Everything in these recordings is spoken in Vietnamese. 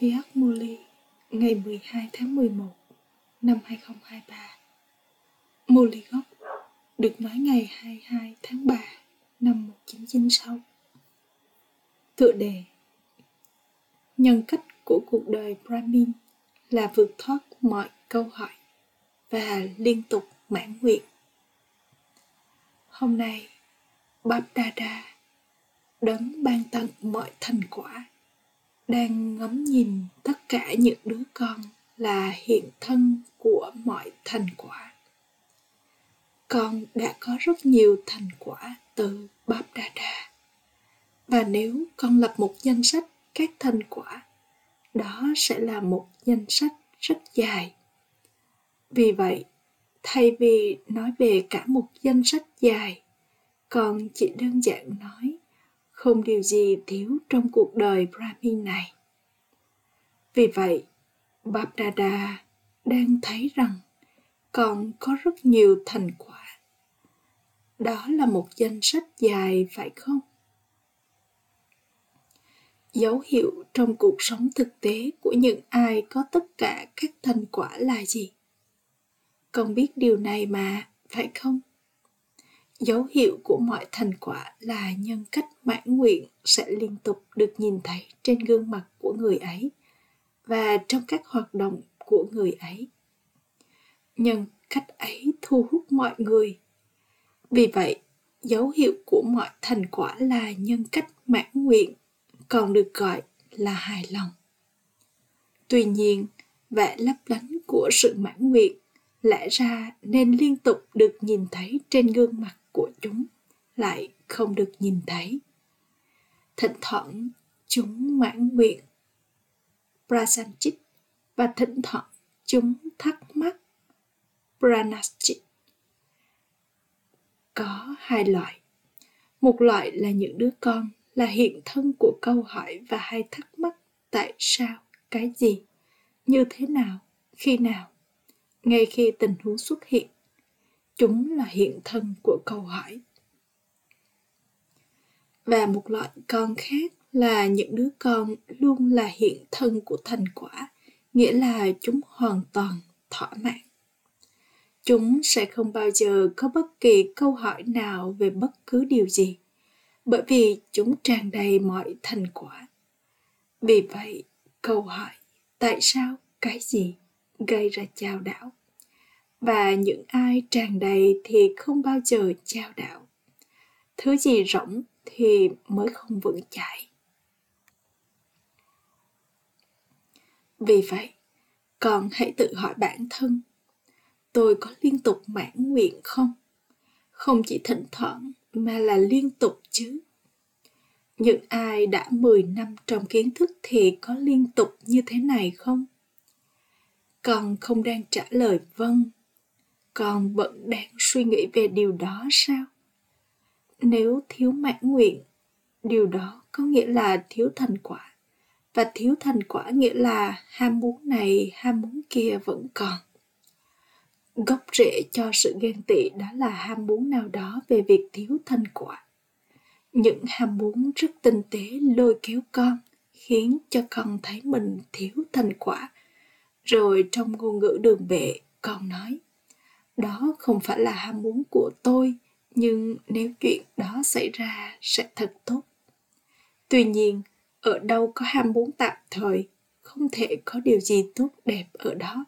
Naviat Muli ngày 12 tháng 11 năm 2023 Muli gốc được nói ngày 22 tháng 3 năm 1996 Tựa đề Nhân cách của cuộc đời Brahmin là vượt thoát mọi câu hỏi và liên tục mãn nguyện. Hôm nay, Bab Dada đấng ban tặng mọi thành quả đang ngắm nhìn tất cả những đứa con là hiện thân của mọi thành quả con đã có rất nhiều thành quả từ Báp Đa Đa. Và nếu con lập một danh sách các thành quả, đó sẽ là một danh sách rất dài. Vì vậy, thay vì nói về cả một danh sách dài, con chỉ đơn giản nói không điều gì thiếu trong cuộc đời Brahmin này. Vì vậy, babdada đang thấy rằng còn có rất nhiều thành quả. Đó là một danh sách dài phải không? Dấu hiệu trong cuộc sống thực tế của những ai có tất cả các thành quả là gì? Con biết điều này mà, phải không? Dấu hiệu của mọi thành quả là nhân cách mãn nguyện sẽ liên tục được nhìn thấy trên gương mặt của người ấy và trong các hoạt động của người ấy. Nhân cách ấy thu hút mọi người. Vì vậy, dấu hiệu của mọi thành quả là nhân cách mãn nguyện còn được gọi là hài lòng. Tuy nhiên, vẻ lấp lánh của sự mãn nguyện lẽ ra nên liên tục được nhìn thấy trên gương mặt của chúng lại không được nhìn thấy. Thỉnh thoảng chúng mãn nguyện prasanchit và thỉnh thoảng chúng thắc mắc pranachit có hai loại. Một loại là những đứa con là hiện thân của câu hỏi và hay thắc mắc tại sao, cái gì, như thế nào, khi nào. Ngay khi tình huống xuất hiện chúng là hiện thân của câu hỏi. Và một loại con khác là những đứa con luôn là hiện thân của thành quả, nghĩa là chúng hoàn toàn thỏa mãn. Chúng sẽ không bao giờ có bất kỳ câu hỏi nào về bất cứ điều gì, bởi vì chúng tràn đầy mọi thành quả. Vì vậy, câu hỏi tại sao cái gì gây ra chao đảo? Và những ai tràn đầy thì không bao giờ trao đạo thứ gì rỗng thì mới không vững chãi. Vì vậy, con hãy tự hỏi bản thân, tôi có liên tục mãn nguyện không? Không chỉ thỉnh thoảng mà là liên tục chứ. Những ai đã 10 năm trong kiến thức thì có liên tục như thế này không? Con không đang trả lời vâng con vẫn đang suy nghĩ về điều đó sao? Nếu thiếu mãn nguyện, điều đó có nghĩa là thiếu thành quả. Và thiếu thành quả nghĩa là ham muốn này, ham muốn kia vẫn còn. Gốc rễ cho sự ghen tị đó là ham muốn nào đó về việc thiếu thành quả. Những ham muốn rất tinh tế lôi kéo con, khiến cho con thấy mình thiếu thành quả. Rồi trong ngôn ngữ đường bệ, con nói đó không phải là ham muốn của tôi, nhưng nếu chuyện đó xảy ra sẽ thật tốt. Tuy nhiên, ở đâu có ham muốn tạm thời, không thể có điều gì tốt đẹp ở đó.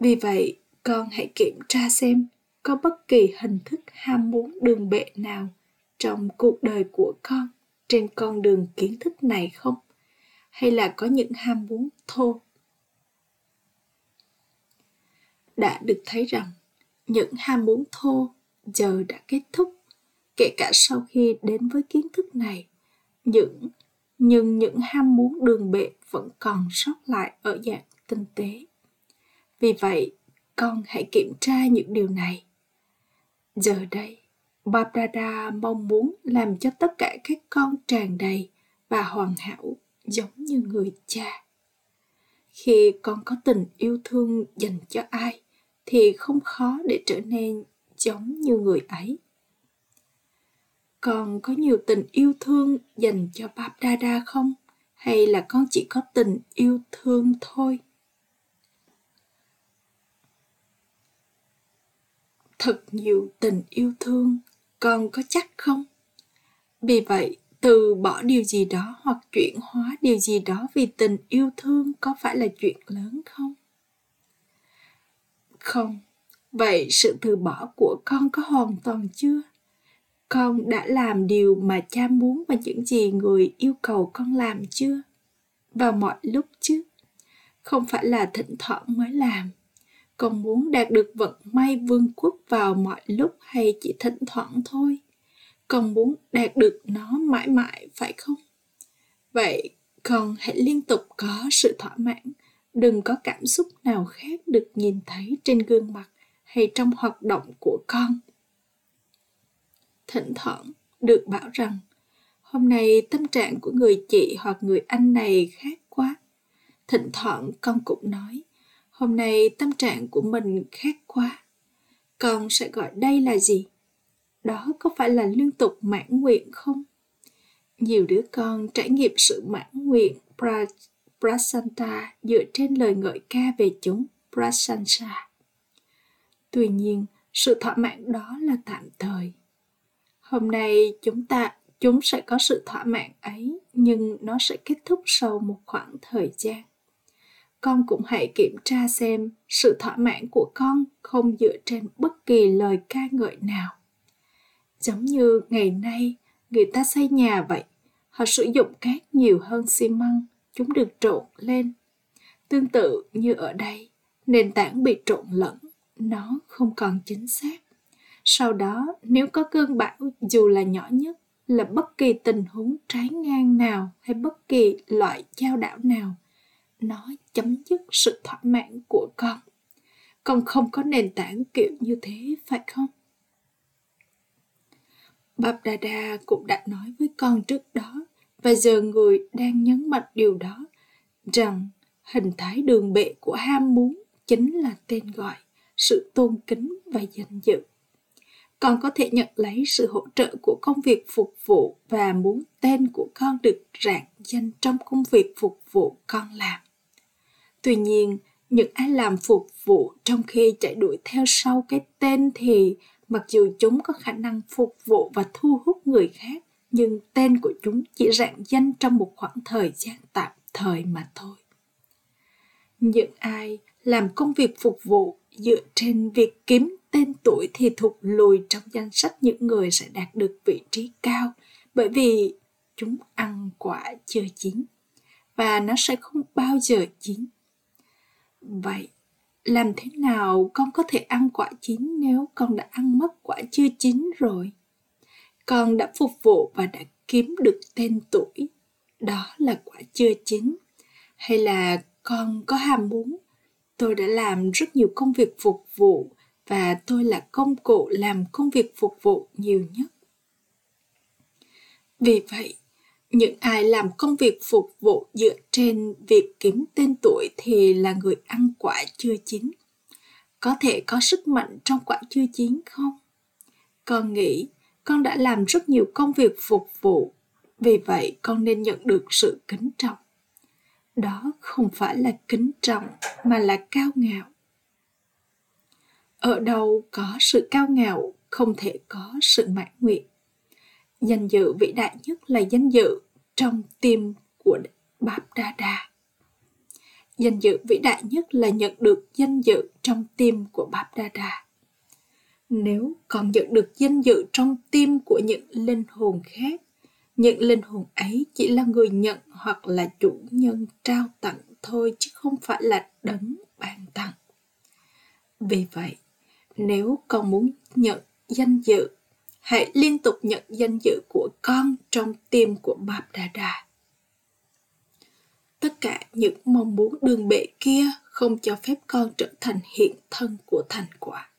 Vì vậy, con hãy kiểm tra xem có bất kỳ hình thức ham muốn đường bệ nào trong cuộc đời của con trên con đường kiến thức này không? Hay là có những ham muốn thô đã được thấy rằng những ham muốn thô giờ đã kết thúc. Kể cả sau khi đến với kiến thức này những nhưng những ham muốn đường bệ vẫn còn sót lại ở dạng tinh tế. Vì vậy con hãy kiểm tra những điều này. Giờ đây Babdada mong muốn làm cho tất cả các con tràn đầy và hoàn hảo giống như người cha. Khi con có tình yêu thương dành cho ai, thì không khó để trở nên giống như người ấy. Còn có nhiều tình yêu thương dành cho Bap Dada không? hay là con chỉ có tình yêu thương thôi? Thật nhiều tình yêu thương, con có chắc không? Vì vậy, từ bỏ điều gì đó hoặc chuyển hóa điều gì đó vì tình yêu thương có phải là chuyện lớn không? Không? Vậy sự từ bỏ của con có hoàn toàn chưa? Con đã làm điều mà cha muốn và những gì người yêu cầu con làm chưa? Vào mọi lúc chứ. Không phải là thỉnh thoảng mới làm. Con muốn đạt được vận may vương quốc vào mọi lúc hay chỉ thỉnh thoảng thôi? Con muốn đạt được nó mãi mãi, phải không? Vậy con hãy liên tục có sự thỏa mãn đừng có cảm xúc nào khác được nhìn thấy trên gương mặt hay trong hoạt động của con. Thỉnh thoảng được bảo rằng, hôm nay tâm trạng của người chị hoặc người anh này khác quá. Thỉnh thoảng con cũng nói, hôm nay tâm trạng của mình khác quá. Con sẽ gọi đây là gì? Đó có phải là liên tục mãn nguyện không? Nhiều đứa con trải nghiệm sự mãn nguyện prasanta dựa trên lời ngợi ca về chúng prasansa tuy nhiên, sự thỏa mãn đó là tạm thời. Hôm nay chúng ta, chúng sẽ có sự thỏa mãn ấy, nhưng nó sẽ kết thúc sau một khoảng thời gian. Con cũng hãy kiểm tra xem sự thỏa mãn của con không dựa trên bất kỳ lời ca ngợi nào. Giống như ngày nay, người ta xây nhà vậy. Họ sử dụng cát nhiều hơn xi măng chúng được trộn lên. Tương tự như ở đây, nền tảng bị trộn lẫn, nó không còn chính xác. Sau đó, nếu có cơn bão, dù là nhỏ nhất, là bất kỳ tình huống trái ngang nào hay bất kỳ loại trao đảo nào, nó chấm dứt sự thỏa mãn của con. Con không có nền tảng kiểu như thế, phải không? Bab Dada cũng đã nói với con trước đó và giờ người đang nhấn mạnh điều đó, rằng hình thái đường bệ của ham muốn chính là tên gọi, sự tôn kính và danh dự. Con có thể nhận lấy sự hỗ trợ của công việc phục vụ và muốn tên của con được rạng danh trong công việc phục vụ con làm. Tuy nhiên, những ai làm phục vụ trong khi chạy đuổi theo sau cái tên thì mặc dù chúng có khả năng phục vụ và thu hút người khác nhưng tên của chúng chỉ rạng danh trong một khoảng thời gian tạm thời mà thôi. Những ai làm công việc phục vụ dựa trên việc kiếm tên tuổi thì thụt lùi trong danh sách những người sẽ đạt được vị trí cao, bởi vì chúng ăn quả chưa chín và nó sẽ không bao giờ chín. Vậy, làm thế nào con có thể ăn quả chín nếu con đã ăn mất quả chưa chín rồi? Con đã phục vụ và đã kiếm được tên tuổi. Đó là quả chưa chín. Hay là con có ham muốn? Tôi đã làm rất nhiều công việc phục vụ và tôi là công cụ làm công việc phục vụ nhiều nhất. Vì vậy, những ai làm công việc phục vụ dựa trên việc kiếm tên tuổi thì là người ăn quả chưa chín. Có thể có sức mạnh trong quả chưa chín không? Con nghĩ con đã làm rất nhiều công việc phục vụ vì vậy, con nên nhận được sự kính trọng đó không phải là kính trọng, mà là cao ngạo ở đâu có sự cao ngạo, không thể có sự mãn nguyện danh dự vĩ đại nhất là danh dự trong tim của Báp Đa Đa. Danh dự vĩ đại nhất là nhận được danh dự trong tim của Báp Đa Đa. Nếu còn nhận được danh dự trong tim của những linh hồn khác, những linh hồn ấy chỉ là người nhận hoặc là chủ nhân trao tặng thôi chứ không phải là đấng ban tặng. Vì vậy, nếu con muốn nhận danh dự hãy liên tục nhận danh dự của con trong tim của Bap Đà Tất cả những mong muốn đường bệ kia không cho phép con trở thành hiện thân của thành quả.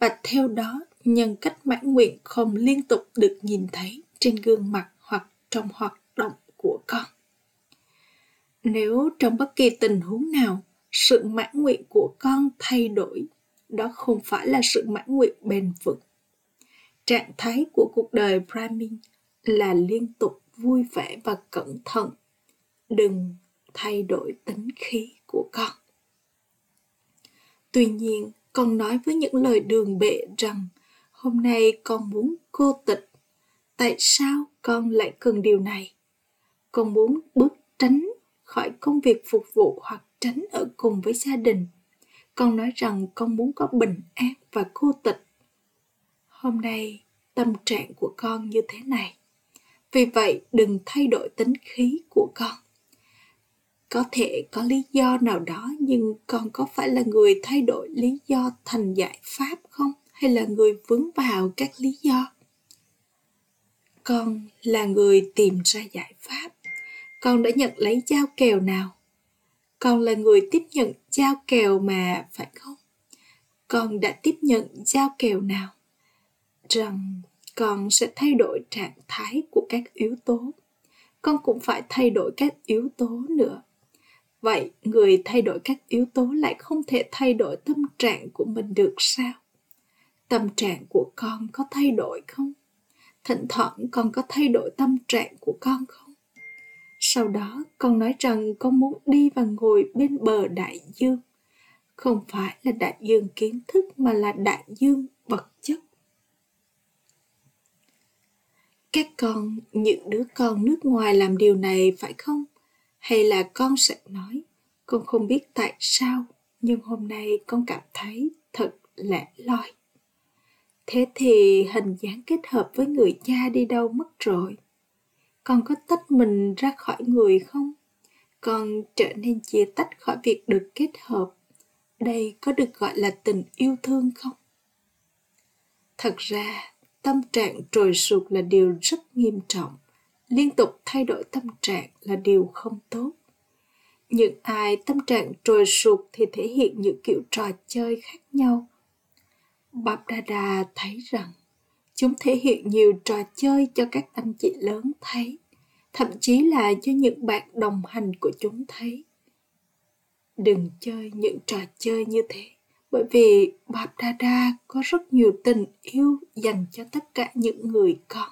Và theo đó, nhân cách mãn nguyện không liên tục được nhìn thấy trên gương mặt hoặc trong hoạt động của con. Nếu trong bất kỳ tình huống nào, sự mãn nguyện của con thay đổi, đó không phải là sự mãn nguyện bền vững. Trạng thái của cuộc đời Brahmin là liên tục vui vẻ và cẩn thận. Đừng thay đổi tính khí của con. Tuy nhiên con nói với những lời đường bệ rằng, hôm nay con muốn cô tịch. Tại sao con lại cần điều này? Con muốn bước tránh khỏi công việc phục vụ hoặc tránh ở cùng với gia đình. Con nói rằng con muốn có bình an và cô tịch. Hôm nay tâm trạng của con như thế này. Vì vậy đừng thay đổi tính khí của con có thể có lý do nào đó, nhưng con có phải là người thay đổi lý do thành giải pháp không? Hay là người vướng vào các lý do? Con là người tìm ra giải pháp. Con đã nhận lấy dao kèo nào? Con là người tiếp nhận dao kèo mà, phải không? Con đã tiếp nhận dao kèo nào? Rằng con sẽ thay đổi trạng thái của các yếu tố. Con cũng phải thay đổi các yếu tố nữa vậy người thay đổi các yếu tố lại không thể thay đổi tâm trạng của mình được sao? Tâm trạng của con có thay đổi không? Thỉnh thoảng con có thay đổi tâm trạng của con không? Sau đó, con nói rằng con muốn đi và ngồi bên bờ đại dương. Không phải là đại dương kiến thức, mà là đại dương vật chất. Các con, những đứa con nước ngoài làm điều này phải không? Hay là con sẽ nói, con không biết tại sao, nhưng hôm nay con cảm thấy thật lẻ loi. Thế thì hình dáng kết hợp với người cha đi đâu mất rồi? Con có tách mình ra khỏi người không? Con trở nên chia tách khỏi việc được kết hợp. Đây có được gọi là tình yêu thương không? Thật ra, tâm trạng trồi sụt là điều rất nghiêm trọng liên tục thay đổi tâm trạng là điều không tốt những ai tâm trạng trồi sụt thì thể hiện những kiểu trò chơi khác nhau Bàp đà đà thấy rằng chúng thể hiện nhiều trò chơi cho các anh chị lớn thấy, thậm chí là cho những bạn đồng hành của chúng thấy. Đừng chơi những trò chơi như thế, bởi vì bạp đà đa có rất nhiều tình yêu dành cho tất cả những người con.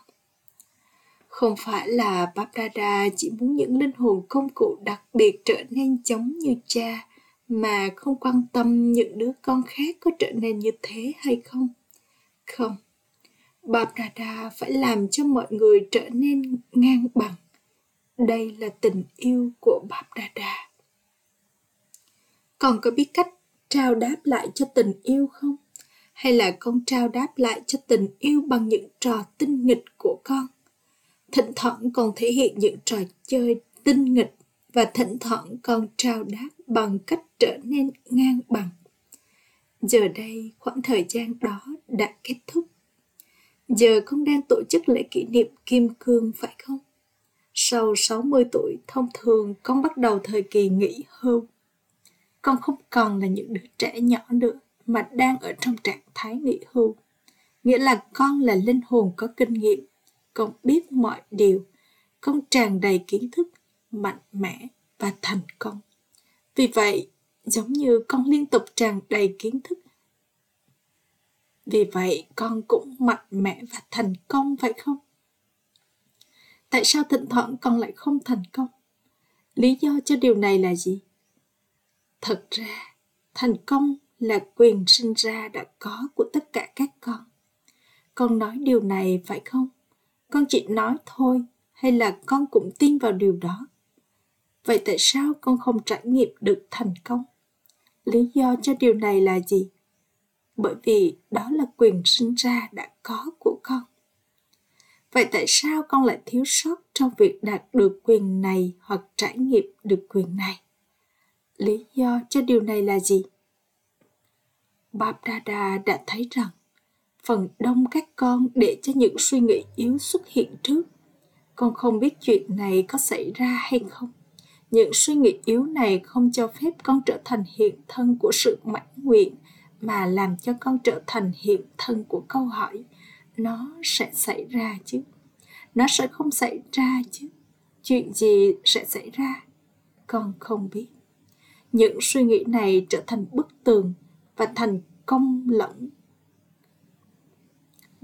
Không phải là Babrada chỉ muốn những linh hồn công cụ đặc biệt trở nên giống như cha, mà không quan tâm những đứa con khác có trở nên như thế hay không không Babrada phải làm cho mọi người trở nên ngang bằng. Đây là tình yêu của Babrada Con có biết cách trao đáp lại cho tình yêu không? Hay là con trao đáp lại cho tình yêu bằng những trò tinh nghịch của con? Thỉnh thoảng còn thể hiện những trò chơi tinh nghịch và thỉnh thoảng còn trao đáp bằng cách trở nên ngang bằng. Giờ đây, khoảng thời gian đó đã kết thúc. Giờ con đang tổ chức lễ kỷ niệm Kim Cương phải không? Sau 60 tuổi, thông thường con bắt đầu thời kỳ nghỉ hưu. Con không còn là những đứa trẻ nhỏ nữa mà đang ở trong trạng thái nghỉ hưu. Nghĩa là con là linh hồn có kinh nghiệm, con biết mọi điều, con tràn đầy kiến thức, mạnh mẽ và thành công. Vì vậy, giống như con liên tục tràn đầy kiến thức. Vì vậy, con cũng mạnh mẽ và thành công phải không? Tại sao thỉnh thoảng con lại không thành công? Lý do cho điều này là gì? Thật ra, thành công là quyền sinh ra đã có của tất cả các con. Con nói điều này phải không? Con chỉ nói thôi hay là con cũng tin vào điều đó? Vậy tại sao con không trải nghiệm được thành công? Lý do cho điều này là gì? Bởi vì đó là quyền sinh ra đã có của con. Vậy tại sao con lại thiếu sót trong việc đạt được quyền này hoặc trải nghiệm được quyền này? Lý do cho điều này là gì? babdada đã thấy rằng phần đông các con để cho những suy nghĩ yếu xuất hiện trước. Con không biết chuyện này có xảy ra hay không. Những suy nghĩ yếu này không cho phép con trở thành hiện thân của sự mãn nguyện, mà làm cho con trở thành hiện thân của câu hỏi, nó sẽ xảy ra chứ? Nó sẽ không xảy ra chứ? Chuyện gì sẽ xảy ra? Con không biết. Những suy nghĩ này trở thành bức tường và thành công lẫn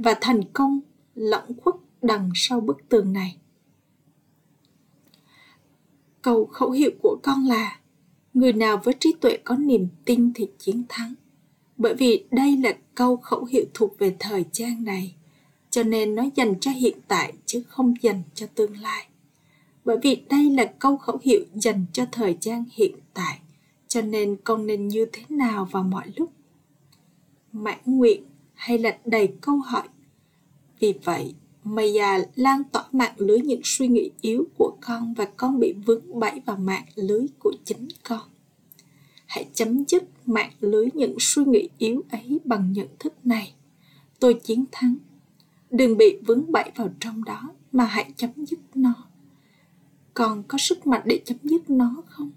và thành công lẫn khuất đằng sau bức tường này. Câu khẩu hiệu của con là, người nào với trí tuệ có niềm tin thì chiến thắng. Bởi vì đây là câu khẩu hiệu thuộc về thời gian này, cho nên nó dành cho hiện tại chứ không dành cho tương lai. Bởi vì đây là câu khẩu hiệu dành cho thời gian hiện tại, cho nên con nên như thế nào vào mọi lúc? Mãn nguyện hay là đầy câu hỏi vì vậy, Maya lan tỏa mạng lưới những suy nghĩ yếu của con và con bị vướng bẫy vào mạng lưới của chính con. Hãy chấm dứt mạng lưới những suy nghĩ yếu ấy bằng nhận thức này. Tôi chiến thắng. Đừng bị vướng bẫy vào trong đó, mà hãy chấm dứt nó. Còn có sức mạnh để chấm dứt nó không?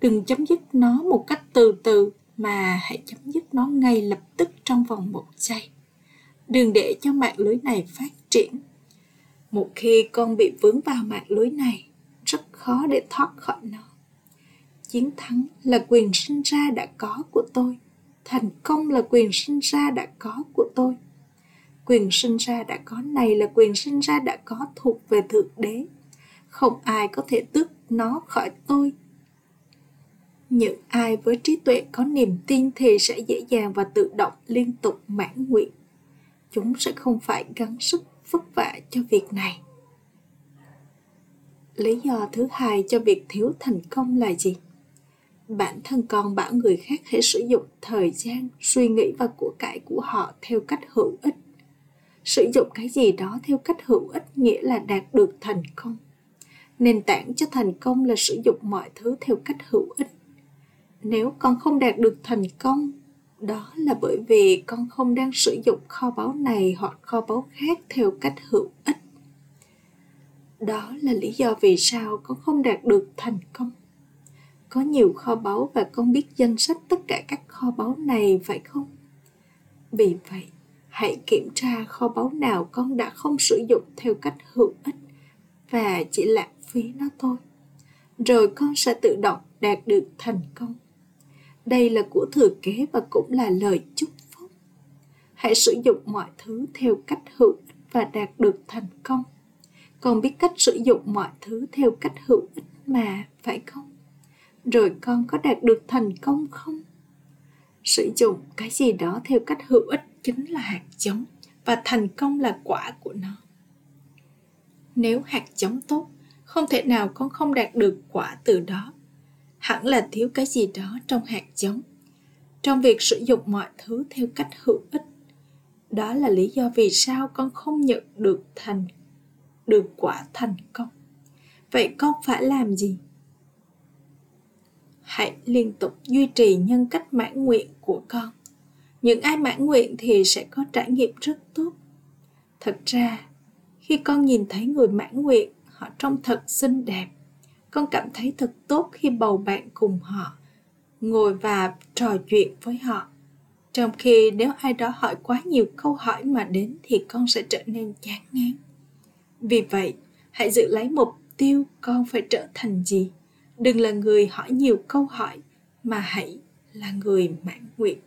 Đừng chấm dứt nó một cách từ từ mà hãy chấm dứt nó ngay lập tức trong vòng một giây. Đừng để cho mạng lưới này phát triển. Một khi con bị vướng vào mạng lưới này, rất khó để thoát khỏi nó. Chiến thắng là quyền sinh ra đã có của tôi. Thành công là quyền sinh ra đã có của tôi. Quyền sinh ra đã có này là quyền sinh ra đã có thuộc về thượng đế. Không ai có thể tước nó khỏi tôi những ai với trí tuệ có niềm tin thì sẽ dễ dàng và tự động liên tục mãn nguyện. Chúng sẽ không phải gắng sức vất vả cho việc này. Lý do thứ hai cho việc thiếu thành công là gì? Bản thân con bảo người khác hãy sử dụng thời gian, suy nghĩ và của cải của họ theo cách hữu ích. Sử dụng cái gì đó theo cách hữu ích nghĩa là đạt được thành công. Nền tảng cho thành công là sử dụng mọi thứ theo cách hữu ích nếu con không đạt được thành công, đó là bởi vì con không đang sử dụng kho báu này hoặc kho báu khác theo cách hữu ích. Đó là lý do vì sao con không đạt được thành công. Có nhiều kho báu và con biết danh sách tất cả các kho báu này, phải không? Vì vậy, hãy kiểm tra kho báu nào con đã không sử dụng theo cách hữu ích và chỉ lãng phí nó thôi. Rồi con sẽ tự động đạt được thành công đây là của thừa kế và cũng là lời chúc phúc. Hãy sử dụng mọi thứ theo cách hữu ích và đạt được thành công. Con biết cách sử dụng mọi thứ theo cách hữu ích mà, phải không? Rồi con có đạt được thành công không? Sử dụng cái gì đó theo cách hữu ích chính là hạt giống và thành công là quả của nó. Nếu hạt giống tốt, không thể nào con không đạt được quả từ đó hẳn là thiếu cái gì đó trong hạt giống, trong việc sử dụng mọi thứ theo cách hữu ích. Đó là lý do vì sao con không nhận được thành, được quả thành công. Vậy con phải làm gì? Hãy liên tục duy trì nhân cách mãn nguyện của con. Những ai mãn nguyện thì sẽ có trải nghiệm rất tốt. Thật ra, khi con nhìn thấy người mãn nguyện, họ trông thật xinh đẹp con cảm thấy thật tốt khi bầu bạn cùng họ, ngồi và trò chuyện với họ. Trong khi nếu ai đó hỏi quá nhiều câu hỏi mà đến thì con sẽ trở nên chán ngán. Vì vậy, hãy giữ lấy mục tiêu con phải trở thành gì. Đừng là người hỏi nhiều câu hỏi, mà hãy là người mãn nguyện.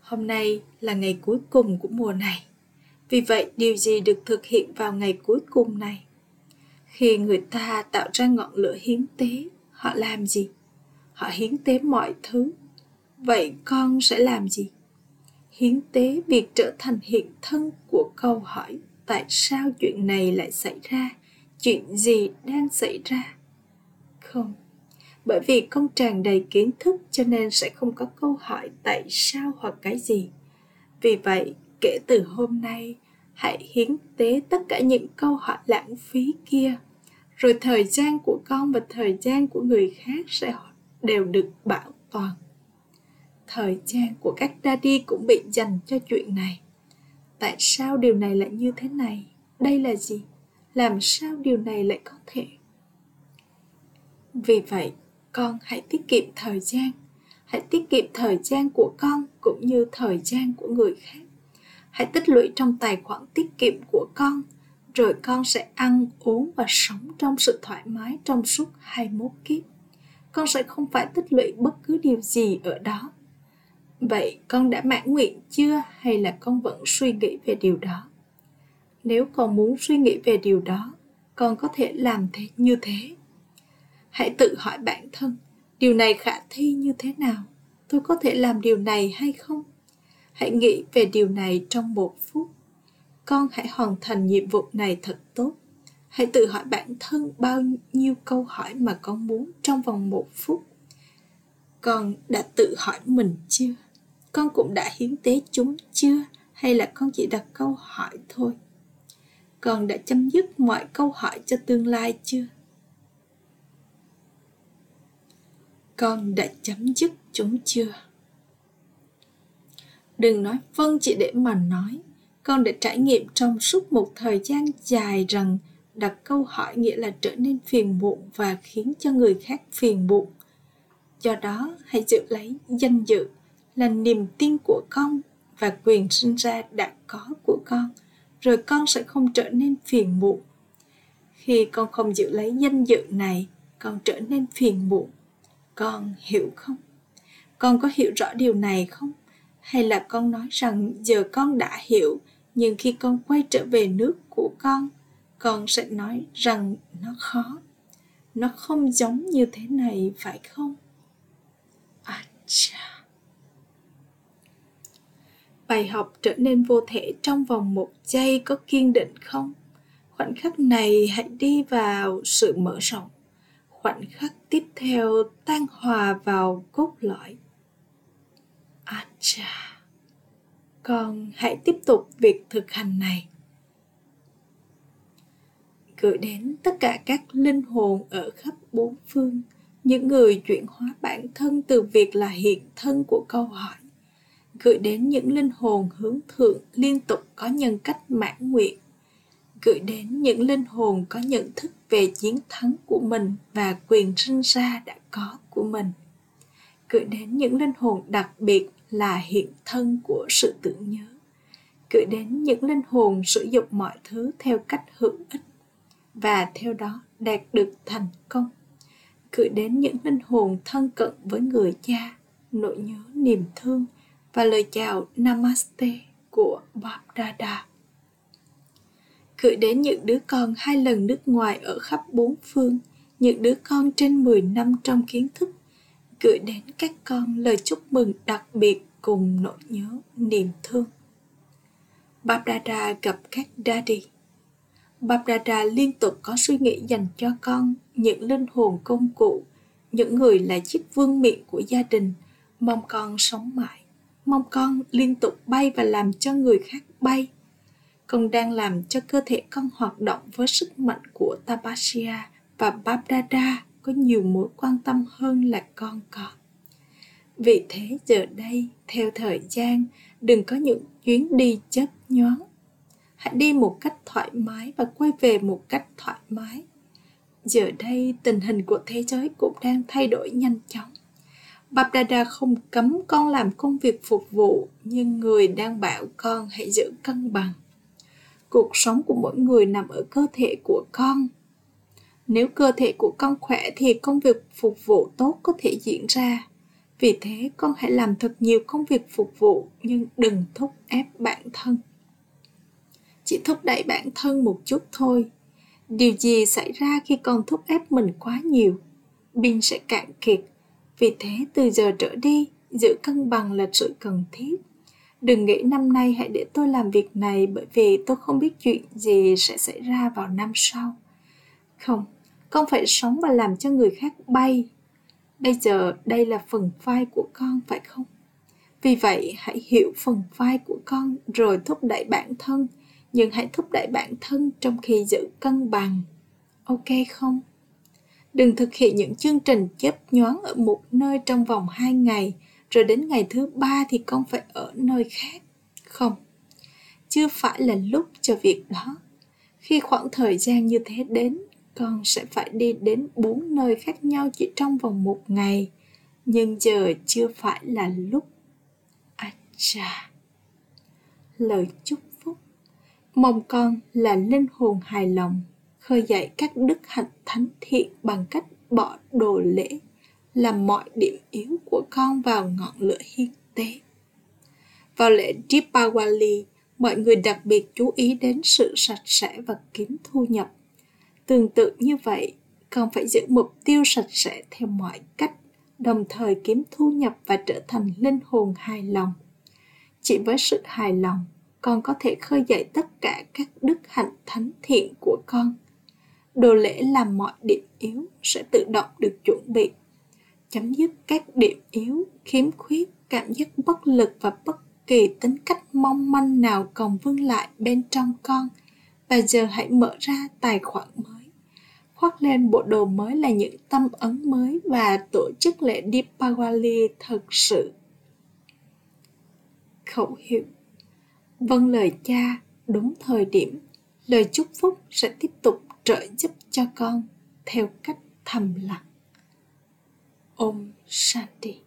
Hôm nay là ngày cuối cùng của mùa này. Vì vậy, điều gì được thực hiện vào ngày cuối cùng này khi người ta tạo ra ngọn lửa hiến tế. Họ làm gì? Họ hiến tế mọi thứ. Vậy con sẽ làm gì? Hiến tế việc trở thành hiện thân của câu hỏi tại sao chuyện này lại xảy ra? Chuyện gì đang xảy ra? Không. Bởi vì con tràn đầy kiến thức cho nên sẽ không có câu hỏi tại sao hoặc cái gì. Vì vậy, kể từ hôm nay hãy hiến tế tất cả những câu hỏi lãng phí kia. Rồi thời gian của con và thời gian của người khác sẽ đều được bảo toàn. Thời gian của các daddy cũng bị dành cho chuyện này. Tại sao điều này lại như thế này? Đây là gì? Làm sao điều này lại có thể? Vì vậy, con hãy tiết kiệm thời gian. Hãy tiết kiệm thời gian của con cũng như thời gian của người khác hãy tích lũy trong tài khoản tiết kiệm của con rồi con sẽ ăn uống và sống trong sự thoải mái trong suốt 21 kiếp. Con sẽ không phải tích lũy bất cứ điều gì ở đó. Vậy con đã mãn nguyện chưa hay là con vẫn suy nghĩ về điều đó? Nếu con muốn suy nghĩ về điều đó, con có thể làm thế như thế hãy tự hỏi bản thân điều này khả thi như thế nào tôi có thể làm điều này hay không hãy nghĩ về điều này trong một phút. Con hãy hoàn thành nhiệm vụ này thật tốt. Hãy tự hỏi bản thân bao nhiêu câu hỏi mà con muốn trong vòng một phút. Con đã tự hỏi mình chưa? Con cũng đã hiến tế chúng chưa? Hay là con chỉ đặt câu hỏi thôi? Con đã chấm dứt mọi câu hỏi cho tương lai chưa? Con đã chấm dứt chúng chưa? Đừng nói vâng chỉ để mà nói. Con đã trải nghiệm trong suốt một thời gian dài rằng đặt câu hỏi nghĩa là trở nên phiền muộn và khiến cho người khác phiền muộn. Do đó, hãy giữ lấy danh dự là niềm tin của con và quyền sinh ra đã có của con, rồi con sẽ không trở nên phiền muộn. Khi con không giữ lấy danh dự này, con trở nên phiền muộn. Con hiểu không? Con có hiểu rõ điều này không? Hay là con nói rằng giờ con đã hiểu, nhưng khi con quay trở về nước của con con sẽ nói rằng nó khó. Nó không giống như thế này, phải không? À chà bài học trở nên vô thể trong vòng một giây có kiên định không? Khoảnh khắc này, hãy đi vào sự mở rộng. Khoảnh khắc tiếp theo tan hòa vào cốt lõi chà. Con hãy tiếp tục việc thực hành này. Gửi đến tất cả các linh hồn ở khắp bốn phương, những người chuyển hóa bản thân từ việc là hiện thân của câu hỏi. Gửi đến những linh hồn hướng thượng liên tục có nhân cách mãn nguyện. Gửi đến những linh hồn có nhận thức về chiến thắng của mình và quyền sinh ra đã có của mình. Gửi đến những linh hồn đặc biệt là hiện thân của sự tưởng nhớ, gửi đến những linh hồn sử dụng mọi thứ theo cách hữu ích, và theo đó đạt được thành công, gửi đến những linh hồn thân cận với người cha, nỗi nhớ, niềm thương và lời chào namaste của Bab Dada gửi đến những đứa con hai lần nước ngoài ở khắp bốn phương, những đứa con trên 10 năm trong kiến thức gửi đến các con lời chúc mừng đặc biệt cùng nỗi nhớ niềm thương. Babdada gặp các daddy. Babdada liên tục có suy nghĩ dành cho con, những linh hồn công cụ, những người là chiếc vương miện của gia đình. Mong con sống mãi. Mong con liên tục bay và làm cho người khác bay. Con đang làm cho cơ thể con hoạt động với sức mạnh của Tapasya và Babdada có nhiều mối quan tâm hơn là con có. Vì thế giờ đây, theo thời gian, đừng có những chuyến đi chớp nhoáng. Hãy đi một cách thoải mái và quay về một cách thoải mái. Giờ đây, tình hình của thế giới cũng đang thay đổi nhanh chóng. bạch đà đà không cấm con làm công việc phục vụ, nhưng người đang bảo con hãy giữ cân bằng cuộc sống của mỗi người nằm ở cơ thể của con nếu cơ thể của con khỏe thì công việc phục vụ tốt có thể diễn ra. Vì thế con hãy làm thật nhiều công việc phục vụ nhưng đừng thúc ép bản thân. Chỉ thúc đẩy bản thân một chút thôi. Điều gì xảy ra khi con thúc ép mình quá nhiều? Pin sẽ cạn kiệt. Vì thế từ giờ trở đi giữ cân bằng là sự cần thiết. Đừng nghĩ năm nay hãy để tôi làm việc này bởi vì tôi không biết chuyện gì sẽ xảy ra vào năm sau. Không, con phải sống và làm cho người khác bay. Bây giờ đây là phần vai của con phải không? Vì vậy hãy hiểu phần vai của con rồi thúc đẩy bản thân, nhưng hãy thúc đẩy bản thân trong khi giữ cân bằng. Ok không? Đừng thực hiện những chương trình chớp nhoáng ở một nơi trong vòng 2 ngày – rồi đến ngày thứ ba thì con phải ở nơi khác không chưa phải là lúc cho việc đó khi khoảng thời gian như thế đến con sẽ phải đi đến bốn nơi khác nhau chỉ trong vòng một ngày nhưng giờ chưa phải là lúc a cha lời chúc phúc mong con là linh hồn hài lòng khơi dậy các đức hạnh thánh thiện bằng cách bỏ đồ lễ làm mọi điểm yếu của con vào ngọn lửa hiến tế. Vào lễ Deepawali, mọi người đặc biệt chú ý đến sự sạch sẽ và kiếm thu nhập. Tương tự như vậy, con phải giữ mục tiêu sạch sẽ theo mọi cách, đồng thời kiếm thu nhập và trở thành linh hồn hài lòng. Chỉ với sự hài lòng, con có thể khơi dậy tất cả các đức hạnh thánh thiện của con. Đồ lễ làm mọi điểm yếu sẽ tự động được chuẩn bị. Chấm dứt các điểm yếu, khiếm khuyết, cảm giác bất lực và bất kỳ tính cách mong manh nào còn vương lại bên trong con và giờ hãy mở ra tài khoản mới khoác lên bộ đồ mới là những tâm ấn mới và tổ chức lễ Deepawali thật sự. Khẩu hiệu. Vâng lời cha, đúng thời điểm. Lời chúc phúc sẽ tiếp tục trợ giúp cho con theo cách thầm lặng. Om Shanti.